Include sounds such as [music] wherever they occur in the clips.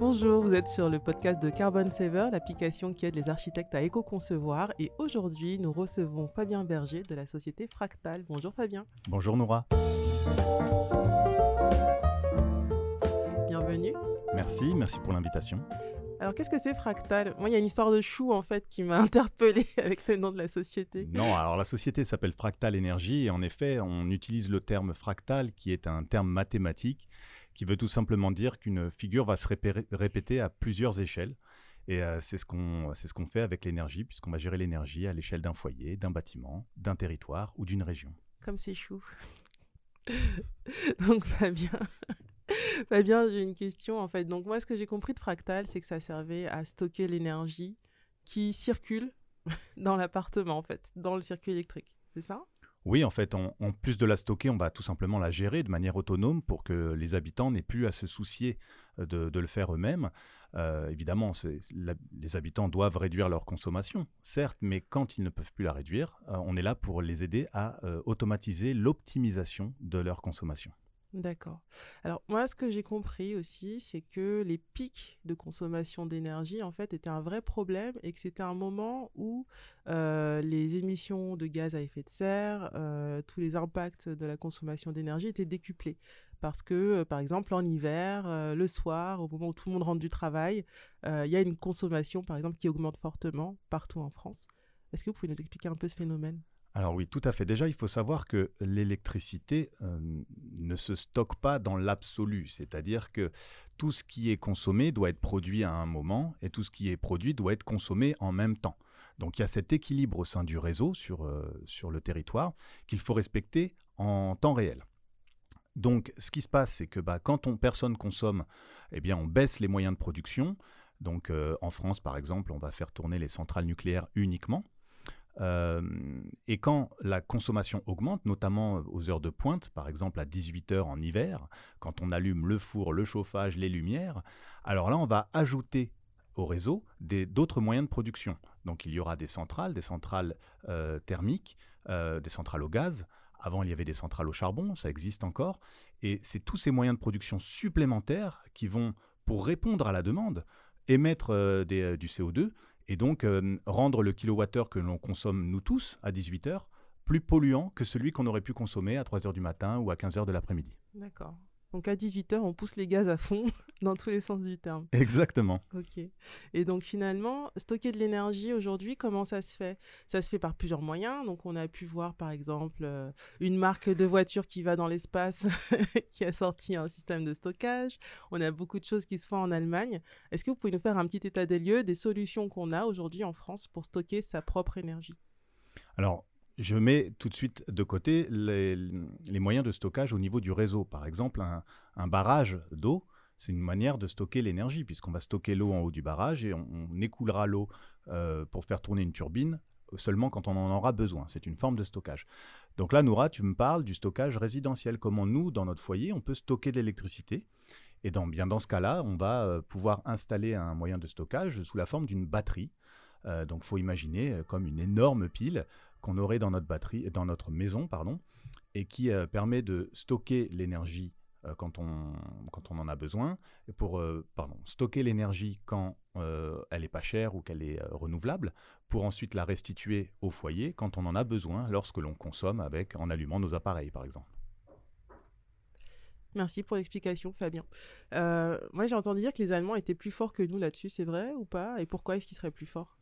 Bonjour, vous êtes sur le podcast de Carbon Saver, l'application qui aide les architectes à éco-concevoir. Et aujourd'hui, nous recevons Fabien Berger de la société Fractal. Bonjour Fabien. Bonjour Noura. Bienvenue. Merci, merci pour l'invitation. Alors, qu'est-ce que c'est Fractal? Moi, il y a une histoire de chou, en fait, qui m'a [laughs] interpellé avec le nom de la société. Non, alors la société s'appelle Fractal Énergie et en effet, on utilise le terme fractal qui est un terme mathématique qui veut tout simplement dire qu'une figure va se répéter à plusieurs échelles. Et euh, c'est ce qu'on ce fait avec l'énergie, puisqu'on va gérer l'énergie à l'échelle d'un foyer, d'un bâtiment, d'un territoire ou d'une région. Comme c'est chou. [laughs] Donc Fabien, [laughs] Fabien, j'ai une question en fait. Donc moi, ce que j'ai compris de Fractal, c'est que ça servait à stocker l'énergie qui circule [laughs] dans l'appartement en fait, dans le circuit électrique. C'est ça? Oui, en fait, en, plus de la stocker, on va tout simplement la gérer de manière autonome pour que les habitants n'aient plus à se soucier euh, de, le faire eux-mêmes. Euh, évidemment, les habitants doivent réduire leur consommation, certes, mais quand ils ne peuvent plus la réduire, euh, on est là pour les aider à automatiser l'optimisation de leur consommation. D'accord. Alors moi, ce que j'ai compris aussi, c'est que les pics de consommation d'énergie, en fait, étaient un vrai problème et que c'était un moment où euh, les émissions de gaz à effet de serre, euh, tous les impacts de la consommation d'énergie étaient décuplés. Parce que, euh, par exemple, en hiver, le soir, au moment où tout le monde rentre du travail, il y a une consommation, par exemple, qui augmente fortement partout en France. Est-ce que vous pouvez nous expliquer un peu ce phénomène? Alors oui, tout à fait. Déjà, il faut savoir que l'électricité euh, ne se stocke pas dans l'absolu, c'est-à-dire que tout ce qui est consommé doit être produit à un moment et tout ce qui est produit doit être consommé en même temps. Donc il y a cet équilibre au sein du réseau sur, euh, sur le territoire qu'il faut respecter en temps réel. Donc ce qui se passe, c'est que bah, quand on, personne consomme, eh bien on baisse les moyens de production. Donc euh, en France, par exemple, on va faire tourner les centrales nucléaires uniquement. Euh, et quand la consommation augmente, notamment aux heures de pointe, par exemple à 18 heures en hiver, quand on allume le four, le chauffage, les lumières, alors là, on va ajouter au réseau d'autres moyens de production. Donc il y aura des centrales, des centrales euh, thermiques, euh, des centrales au gaz. Avant, il y avait des centrales au charbon, ça existe encore. Et c'est tous ces moyens de production supplémentaires qui vont, pour répondre à la demande, émettre du CO2 et donc euh, rendre le kilowattheure que l'on consomme nous tous à 18 h plus polluant que celui qu'on aurait pu consommer à 3 h du matin ou à 15 h de l'après-midi. D'accord. Donc à 18h, on pousse les gaz à fond [laughs] dans tous les sens du terme. Exactement. Ok. Et donc finalement, stocker de l'énergie aujourd'hui, comment ça se fait? Ça se fait par plusieurs moyens. Donc on a pu voir par exemple euh, une marque de voiture qui va dans l'espace, [laughs] qui a sorti un système de stockage. On a beaucoup de choses qui se font en Allemagne. Est-ce que vous pouvez nous faire un petit état des lieux des solutions qu'on a aujourd'hui en France pour stocker sa propre énergie? Alors, je mets tout de suite de côté les, moyens de stockage au niveau du réseau. Par exemple, un, barrage d'eau, c'est une manière de stocker l'énergie, puisqu'on va stocker l'eau en haut du barrage et on, écoulera l'eau euh, pour faire tourner une turbine seulement quand on en aura besoin. C'est une forme de stockage. Donc là, Noura, tu me parles du stockage résidentiel. Comment nous, dans notre foyer, on peut stocker de l'électricité? Et bien dans ce cas-là, on va euh, pouvoir installer un moyen de stockage sous la forme d'une batterie. Euh, donc, faut imaginer comme une énorme pile qu'on aurait dans notre batterie, dans notre maison, pardon, et qui euh, permet de stocker l'énergie euh, quand, on, quand on en a besoin, pour euh, pardon, stocker l'énergie quand elle est pas chère ou qu'elle est renouvelable, pour ensuite la restituer au foyer quand on en a besoin, lorsque l'on consomme avec en allumant nos appareils, par exemple. Merci pour l'explication, Fabien. moi, j'ai entendu dire que les Allemands étaient plus forts que nous là-dessus, c'est vrai ou pas? Et pourquoi est-ce qu'ils seraient plus forts?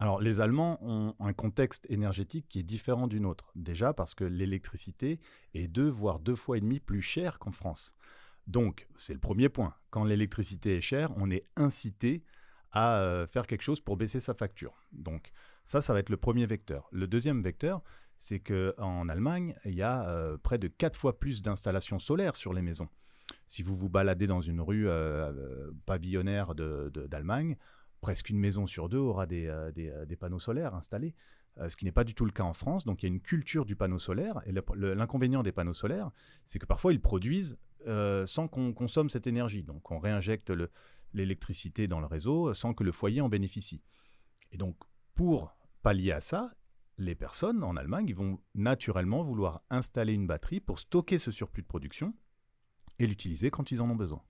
Alors, les Allemands ont un contexte énergétique qui est différent du nôtre. Déjà parce que l'électricité est deux, voire deux fois et demi plus chère qu'en France. Donc, c'est le premier point. Quand l'électricité est chère, on est incité à euh, faire quelque chose pour baisser sa facture. Donc, ça, ça va être le premier vecteur. Le deuxième vecteur, c'est qu'en Allemagne, il y a euh, près de quatre fois plus d'installations solaires sur les maisons. Si vous vous baladez dans une rue euh, pavillonnaire d'Allemagne, presque une maison sur deux aura des, euh, euh, panneaux solaires installés, euh, ce qui n'est pas du tout le cas en France. Donc il y a une culture du panneau solaire. Et l'inconvénient des panneaux solaires, c'est que parfois ils produisent sans qu'on consomme cette énergie. Donc on réinjecte l'électricité dans le réseau sans que le foyer en bénéficie. Et donc pour pallier à ça, les personnes en Allemagne vont naturellement vouloir installer une batterie pour stocker ce surplus de production et l'utiliser quand ils en ont besoin.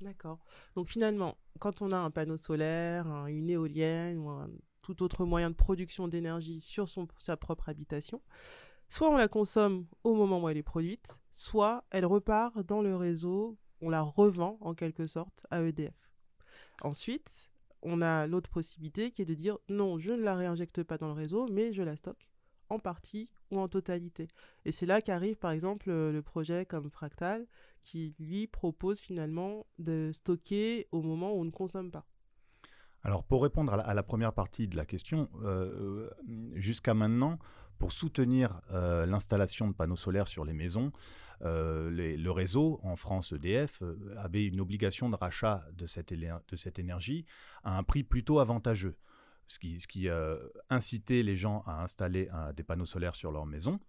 D'accord. Donc finalement, quand on a un panneau solaire, une éolienne ou un tout autre moyen de production d'énergie sur son, sa propre habitation, soit on la consomme au moment où elle est produite, soit elle repart dans le réseau, on la revend en quelque sorte à EDF. Ensuite, on a l'autre possibilité qui est de dire non, je ne la réinjecte pas dans le réseau, mais je la stocke en partie ou en totalité. Et c'est là qu'arrive par exemple le projet comme Fractal qui lui propose finalement de stocker au moment où on ne consomme pas. Alors pour répondre à la, première partie de la question, euh, jusqu'à maintenant, pour soutenir euh, l'installation de panneaux solaires sur les maisons, euh, le réseau, en France EDF, avait une obligation de rachat de cette, de cette énergie à un prix plutôt avantageux, ce qui, ce qui incitait les gens à installer des panneaux solaires sur leur maison.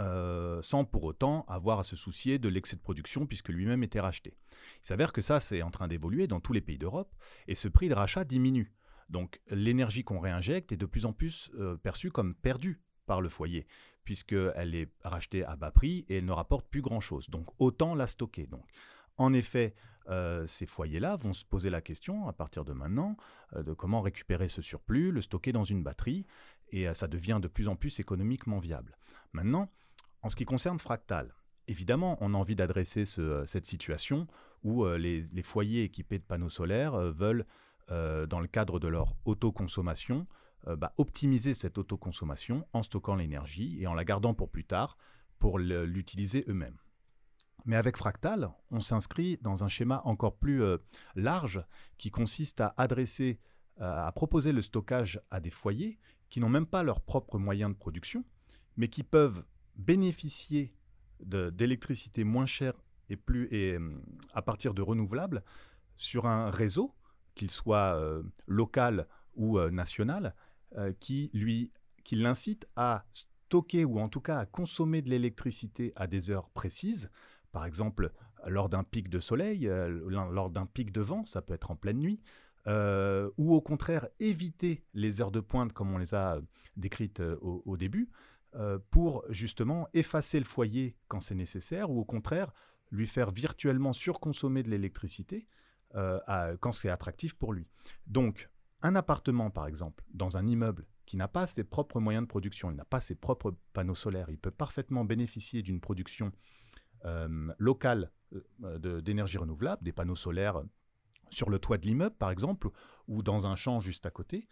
Euh, sans pour autant avoir à se soucier de l'excès de production puisque lui-même était racheté. Il s'avère que ça, c'est en train d'évoluer dans tous les pays d'Europe et ce prix de rachat diminue. Donc l'énergie qu'on réinjecte est de plus en plus euh, perçue comme perdue par le foyer puisqu'elle est rachetée à bas prix et elle ne rapporte plus grand-chose. Donc autant la stocker. Donc, en effet, euh, ces foyers-là vont se poser la question à partir de maintenant de comment récupérer ce surplus, le stocker dans une batterie, et ça devient de plus en plus économiquement viable. Maintenant, en ce qui concerne Fractal, évidemment, on a envie d'adresser euh, cette situation où euh, les, foyers équipés de panneaux solaires euh, veulent, dans le cadre de leur autoconsommation, bah, optimiser cette autoconsommation en stockant l'énergie et en la gardant pour plus tard pour l'utiliser eux-mêmes. Mais avec Fractal, on s'inscrit dans un schéma encore plus large qui consiste à adresser, à proposer le stockage à des foyers qui n'ont même pas leurs propres moyens de production, mais qui peuvent bénéficier d'électricité moins chère et plus et euh, à partir de renouvelables sur un réseau, qu'il soit euh, local ou euh, national, qui lui qui l'incite à stocker ou en tout cas à consommer de l'électricité à des heures précises, par exemple lors d'un pic de soleil, lors d'un pic de vent, ça peut être en pleine nuit, ou au contraire éviter les heures de pointe comme on les a décrites au, début, pour justement effacer le foyer quand c'est nécessaire ou au contraire lui faire virtuellement surconsommer de l'électricité euh, quand c'est attractif pour lui. Donc, un appartement, par exemple, dans un immeuble qui n'a pas ses propres moyens de production, il n'a pas ses propres panneaux solaires, il peut parfaitement bénéficier d'une production euh, locale d'énergie renouvelable, des panneaux solaires sur le toit de l'immeuble, par exemple, ou dans un champ juste à côté.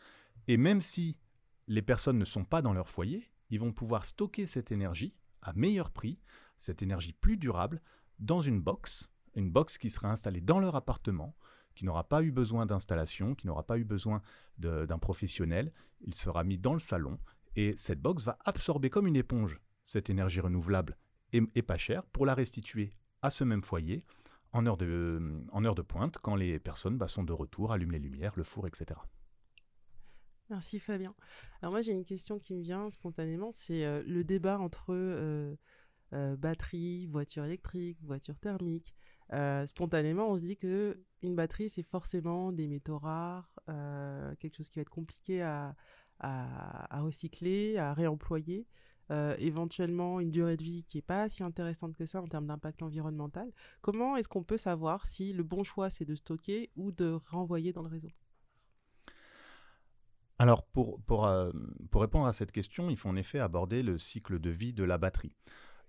Et même si les personnes ne sont pas dans leur foyer, ils vont pouvoir stocker cette énergie à meilleur prix, cette énergie plus durable, dans une box, une box qui sera installée dans leur appartement, qui n'aura pas eu besoin d'installation, qui n'aura pas eu besoin d'un professionnel. Il sera mis dans le salon et cette box va absorber comme une éponge cette énergie renouvelable et, pas chère pour la restituer à ce même foyer en heure de, en heure de pointe quand les personnes bah, sont de retour, allument les lumières, le four, etc. Merci Fabien. Alors moi j'ai une question qui me vient spontanément, c'est euh, le débat entre euh, euh, batterie, voiture électrique, voiture thermique. spontanément on se dit que une batterie c'est forcément des métaux rares, quelque chose qui va être compliqué à, à, recycler, à réemployer. éventuellement une durée de vie qui n'est pas si intéressante que ça en termes d'impact environnemental. Comment est-ce qu'on peut savoir si le bon choix c'est de stocker ou de renvoyer dans le réseau? Alors, pour, pour, euh, pour, répondre à cette question, il faut en effet aborder le cycle de vie de la batterie.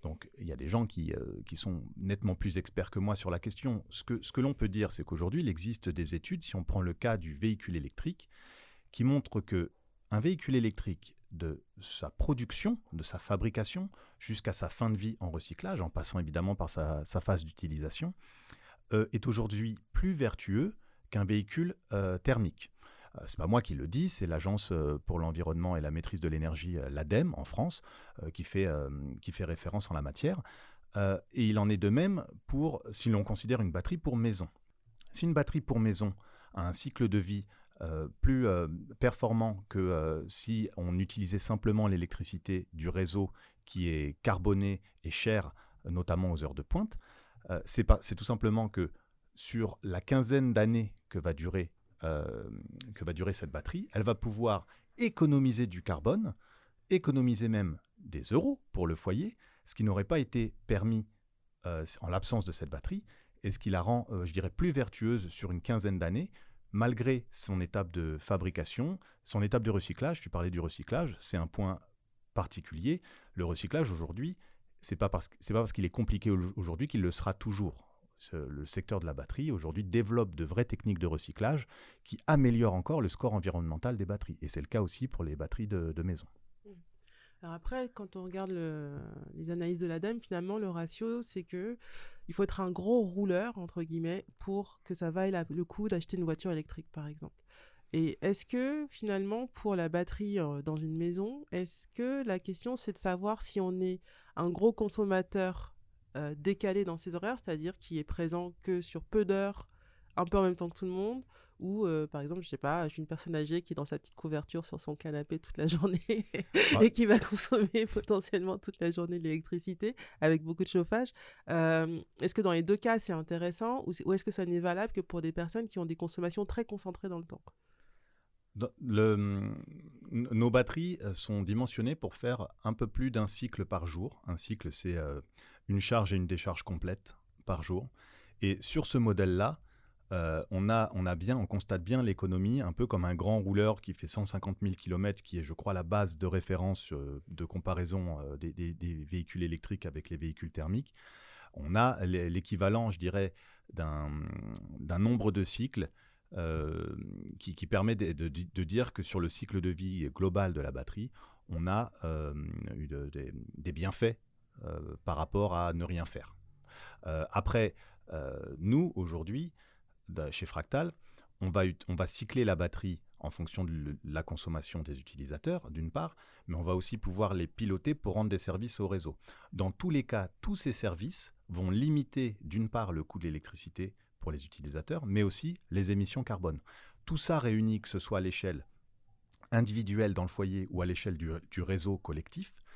Donc, il y a des gens qui, euh, sont nettement plus experts que moi sur la question. Ce que, ce que l'on peut dire, c'est qu'aujourd'hui, il existe des études, si on prend le cas du véhicule électrique, qui montrent que un véhicule électrique, de sa production, de sa fabrication, jusqu'à sa fin de vie en recyclage, en passant évidemment par sa, phase d'utilisation, euh, est aujourd'hui plus vertueux qu'un véhicule thermique. Euh, c'est pas moi qui le dis, c'est l'Agence euh, pour l'environnement et la maîtrise de l'énergie, euh, l'ADEME en France, qui, fait, qui fait référence en la matière. et il en est de même pour si l'on considère une batterie pour maison. Si une batterie pour maison a un cycle de vie plus performant que si on utilisait simplement l'électricité du réseau qui est carboné et cher, notamment aux heures de pointe, c'est tout simplement que sur la quinzaine d'années que va durer euh, que va durer cette batterie, elle va pouvoir économiser du carbone, économiser même des euros pour le foyer, ce qui n'aurait pas été permis euh, en l'absence de cette batterie. et ce qui la rend, je dirais, plus vertueuse sur une quinzaine d'années, malgré son étape de fabrication, son étape de recyclage. Tu parlais du recyclage, c'est un point particulier. Le recyclage aujourd'hui, c'est pas parce pas parce qu'il est compliqué aujourd'hui qu'il le sera toujours. Le secteur de la batterie aujourd'hui développe de vraies techniques de recyclage qui améliorent encore le score environnemental des batteries. Et c'est le cas aussi pour les batteries de, maison. Mmh. Alors après, quand on regarde les analyses de l'ADEME, finalement, le ratio, c'est que il faut être un gros rouleur, entre guillemets, pour que ça vaille le coup d'acheter une voiture électrique, par exemple. Et est-ce que finalement, pour la batterie euh, dans une maison, est-ce que la question c'est de savoir si on est un gros consommateur euh, décalé dans ses horaires, c'est-à-dire qui est présent que sur peu d'heures, un peu en même temps que tout le monde, ou euh, par exemple, je sais pas, je suis une personne âgée qui est dans sa petite couverture sur son canapé toute la [laughs] journée et qui va consommer [laughs] potentiellement toute la journée l'électricité avec beaucoup de chauffage. est-ce que dans les deux cas c'est intéressant ou est-ce que ça n'est valable que pour des personnes qui ont des consommations très concentrées dans le temps? Nos batteries euh, sont dimensionnées pour faire un peu plus d'un cycle par jour. Un cycle, c'est euh, une charge et une décharge complète par jour. Et sur ce modèle-là, euh, on, a, on, a bien, on constate bien l'économie, un peu comme un grand rouleur qui fait 150 000 km, qui est, je crois, la base de référence de comparaison des, des, véhicules électriques avec les véhicules thermiques. On a l'équivalent, je dirais, d'un nombre de cycles euh, qui, permet de, dire que sur le cycle de vie global de la batterie, on a euh, eu des bienfaits euh, par rapport à ne rien faire. après, nous, aujourd'hui, chez Fractal, on va, on va cycler la batterie en fonction de la consommation des utilisateurs, d'une part, mais on va aussi pouvoir les piloter pour rendre des services au réseau. Dans tous les cas, tous ces services vont limiter, d'une part, le coût de l'électricité pour les utilisateurs, mais aussi les émissions carbone. Tout ça réuni, que ce soit à l'échelle individuelle dans le foyer ou à l'échelle du, réseau collectif, euh,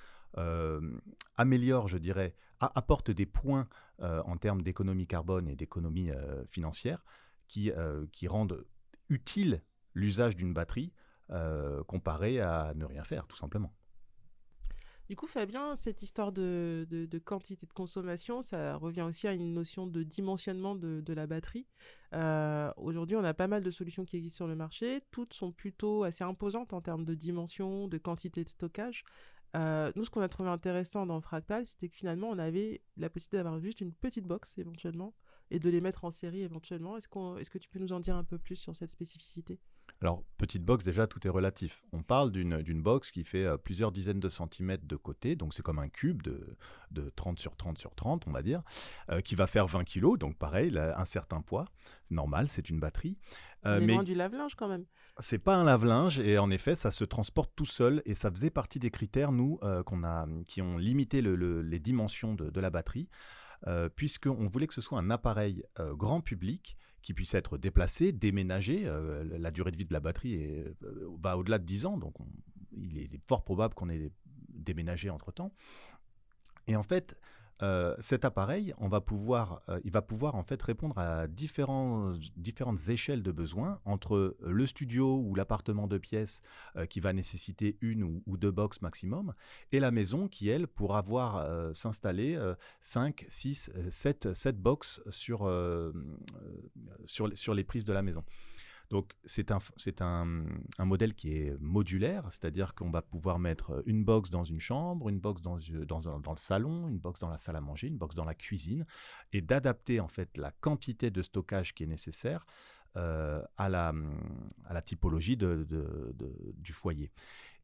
améliore, je dirais, apporte des points euh, en termes d'économie carbone et d'économie euh, financière qui, qui rendent utile l'usage d'une batterie comparé à ne rien faire, tout simplement. Du coup, Fabien, cette histoire de, quantité de consommation, ça revient aussi à une notion de dimensionnement de, la batterie. Euh, aujourd'hui, on a pas mal de solutions qui existent sur le marché. Toutes sont plutôt assez imposantes en termes de dimension, de quantité de stockage. Euh, nous, ce qu'on a trouvé intéressant dans Fractal, c'était que finalement, on avait la possibilité d'avoir juste une petite box éventuellement et de les mettre en série éventuellement. Est-ce, est-ce que tu peux nous en dire un peu plus sur cette spécificité? Alors, petite box, déjà, tout est relatif. On parle d'une box qui fait euh, plusieurs dizaines de centimètres de côté, donc c'est comme un cube de, de, 30 sur 30 sur 30, on va dire, euh, qui va faire 20 kilos, donc pareil, un certain poids. Normal, c'est une batterie. Euh, mais du lave-linge quand même. C'est pas un lave-linge et en effet, ça se transporte tout seul et ça faisait partie des critères, nous, qu'on a, qui ont limité les dimensions de, de la batterie. puisqu'on voulait que ce soit un appareil grand public qui puisse être déplacé, déménagé. Euh, la durée de vie de la batterie est, euh, va au-delà de 10 ans, donc il est fort probable qu'on ait déménagé entre-temps. Et en fait, euh, cet appareil, on va pouvoir, euh, il va pouvoir en fait répondre à différentes échelles de besoins entre le studio ou l'appartement de pièces euh, qui va nécessiter une ou, deux boxes maximum et la maison qui, elle, pourra avoir s'installer 5, 6, 7, 7 boxes sur, sur, sur les prises de la maison. Donc c'est un, modèle qui est modulaire, c'est-à-dire qu'on va pouvoir mettre une box dans une chambre, une box dans, dans, dans, le salon, une box dans la salle à manger, une box dans la cuisine, et d'adapter en fait la quantité de stockage qui est nécessaire euh, à, la, typologie du foyer.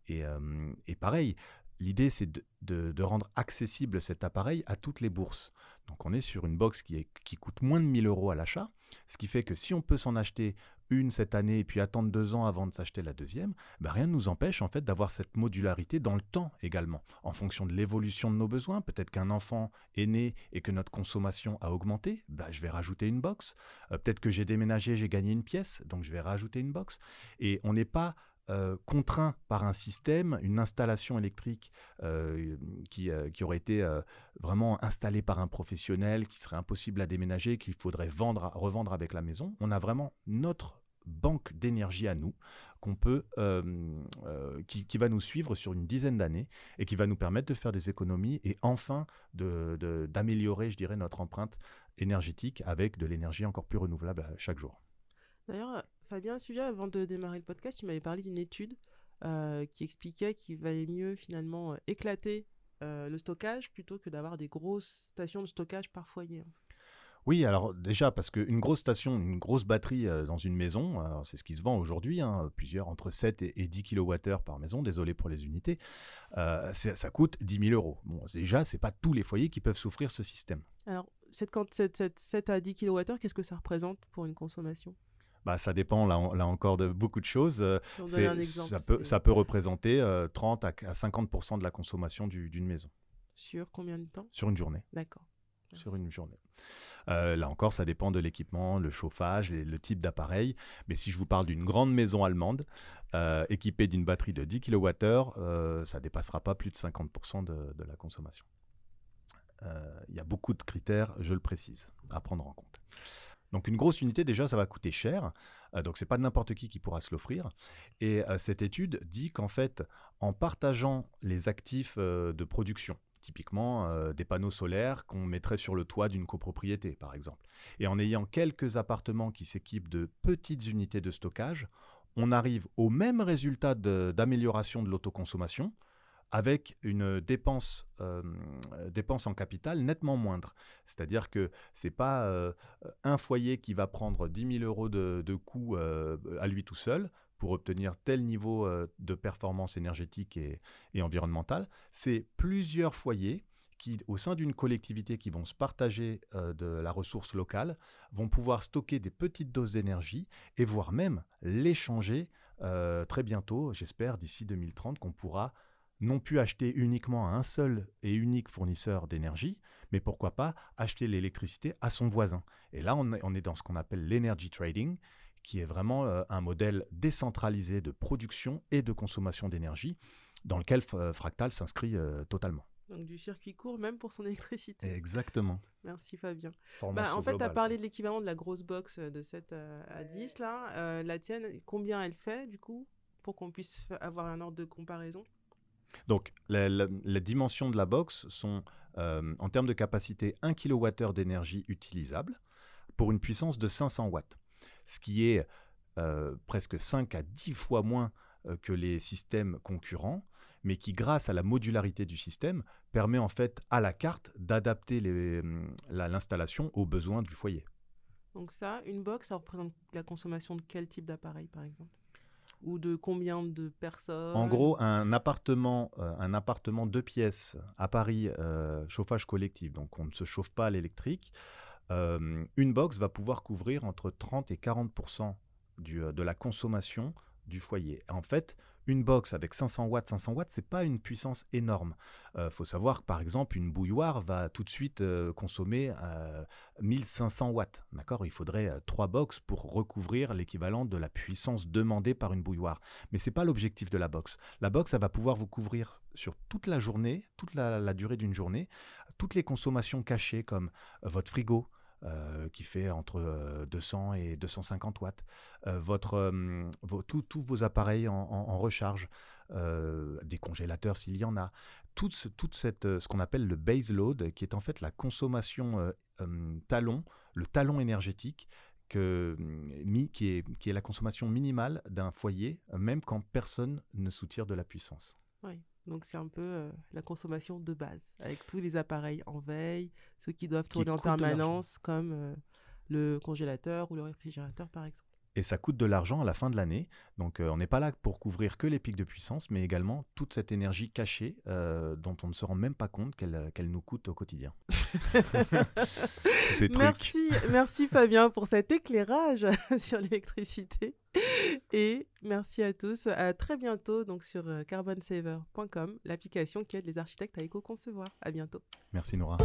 Et, euh, et pareil, L'idée, c'est de, rendre accessible cet appareil à toutes les bourses. Donc on est sur une box qui, coûte moins de 1000 euros à l'achat, ce qui fait que si on peut s'en acheter une cette année et puis attendre deux ans avant de s'acheter la deuxième, ben rien ne nous empêche en fait d'avoir cette modularité dans le temps également, en fonction de l'évolution de nos besoins. Peut-être qu'un enfant est né et que notre consommation a augmenté, ben je vais rajouter une box. Euh, peut-être que j'ai déménagé, j'ai gagné une pièce, donc je vais rajouter une box. Et on n'est pas euh, contraint par un système, une installation électrique euh, qui, qui, aurait été vraiment installée par un professionnel, qui serait impossible à déménager, qu'il faudrait vendre, revendre avec la maison. On a vraiment notre banque d'énergie à nous qu'on peut, euh, euh, qui, va nous suivre sur une dizaine d'années et qui va nous permettre de faire des économies et enfin d'améliorer, de, je dirais, notre empreinte énergétique avec de l'énergie encore plus renouvelable chaque jour. D'ailleurs, Fabien, sujet avant de démarrer le podcast, tu m'avais parlé d'une étude qui expliquait qu'il valait mieux finalement éclater le stockage plutôt que d'avoir des grosses stations de stockage par foyer. Oui, alors déjà, parce qu'une grosse station, une grosse batterie dans une maison, c'est ce qui se vend aujourd'hui, hein, plusieurs entre 7 et, 10 kWh par maison, désolé pour les unités, ça coûte 10 000 euros. Bon, déjà, ce n'est pas tous les foyers qui peuvent souffrir ce système. Alors, cette, 7 à 10 kWh, qu'est-ce que ça représente pour une consommation? Bah, ça dépend là, encore de beaucoup de choses. ça, peut, ça peut représenter 30 à, 50% de la consommation d'une maison. Sur combien de temps? Sur une journée. D'accord. Sur une journée. Euh, là encore, ça dépend de l'équipement, le chauffage, le type d'appareil. Mais si je vous parle d'une grande maison allemande euh, équipée d'une batterie de 10 kWh, euh, ça ne dépassera pas plus de 50% de, de, la consommation. Il y a beaucoup de critères, je le précise, à prendre en compte. Donc une grosse unité, déjà, ça va coûter cher. donc c'est pas n'importe qui qui pourra se l'offrir. Et cette étude dit qu'en fait, en partageant les actifs de production, typiquement euh, des panneaux solaires qu'on mettrait sur le toit d'une copropriété, par exemple. Et en ayant quelques appartements qui s'équipent de petites unités de stockage, on arrive au même résultat d'amélioration de, l'autoconsommation avec une dépense, euh, dépense en capital nettement moindre. C'est-à-dire que ce n'est pas euh, un foyer qui va prendre 10 000 euros de, de coût à lui tout seul pour obtenir tel niveau euh, de performance énergétique et, environnementale, c'est plusieurs foyers qui, au sein d'une collectivité qui vont se partager euh, de la ressource locale, vont pouvoir stocker des petites doses d'énergie et voire même l'échanger euh, très bientôt, j'espère d'ici 2030, qu'on pourra non plus acheter uniquement à un seul et unique fournisseur d'énergie, mais pourquoi pas acheter l'électricité à son voisin. Et là, on est dans ce qu'on appelle l'energy trading, qui est vraiment euh, un modèle décentralisé de production et de consommation d'énergie, dans lequel euh, Fractal s'inscrit euh, totalement. Donc du circuit court même pour son [laughs] électricité. Exactement. Merci Fabien. Bah, en fait, tu as parlé de l'équivalent de la grosse box de 7 à 10 là. la tienne, combien elle fait du coup pour qu'on puisse avoir un ordre de comparaison? Donc les dimensions de la box sont en termes de capacité 1 kWh d'énergie utilisable pour une puissance de 500 watts ce qui est euh, presque 5 à 10 fois moins euh, que les systèmes concurrents, mais qui, grâce à la modularité du système, permet en fait à la carte d'adapter hum, l'installation aux besoins du foyer. Donc ça, une box, ça représente la consommation de quel type d'appareil, par exemple? Ou de combien de personnes? En gros, un appartement, euh, un appartement deux pièces à Paris, chauffage collectif, donc on ne se chauffe pas à l'électrique, euh, une box va pouvoir couvrir entre 30 et 40% euh, de la consommation du foyer. En fait, une box avec 500 watts, 500 watts, c'est pas une puissance énorme. Euh, faut savoir que par exemple, une bouilloire va tout de suite consommer 1500 watts. D'accord? Il faudrait trois box pour recouvrir l'équivalent de la puissance demandée par une bouilloire. Mais c'est pas l'objectif de la box. La box, elle va pouvoir vous couvrir sur toute la journée, toute la durée d'une journée, toutes les consommations cachées comme votre frigo, euh, qui fait entre 200 euh, et 250 watts. Euh, votre, tous vos appareils en, recharge, des congélateurs s'il y en a, toute, cette, ce qu'on appelle le base load, qui est en fait la consommation talon, le talon énergétique, que, qui, est, qui est la consommation minimale d'un foyer, même quand personne ne soutire de la puissance. Oui. Donc c'est un peu euh, la consommation de base, avec tous les appareils en veille, ceux qui doivent tourner en permanence, comme euh, le congélateur ou le réfrigérateur par exemple. Et ça coûte de l'argent à la fin de l'année. Donc euh, on n'est pas là pour couvrir que les pics de puissance, mais également toute cette énergie cachée dont on ne se rend même pas compte qu'elle nous coûte au quotidien. [laughs] merci, merci Fabien pour cet éclairage [laughs] sur l'électricité. Et merci à tous. À très bientôt donc sur euh, carbonsaver.com, l'application qui aide les architectes à éco-concevoir. À bientôt. Merci Nora.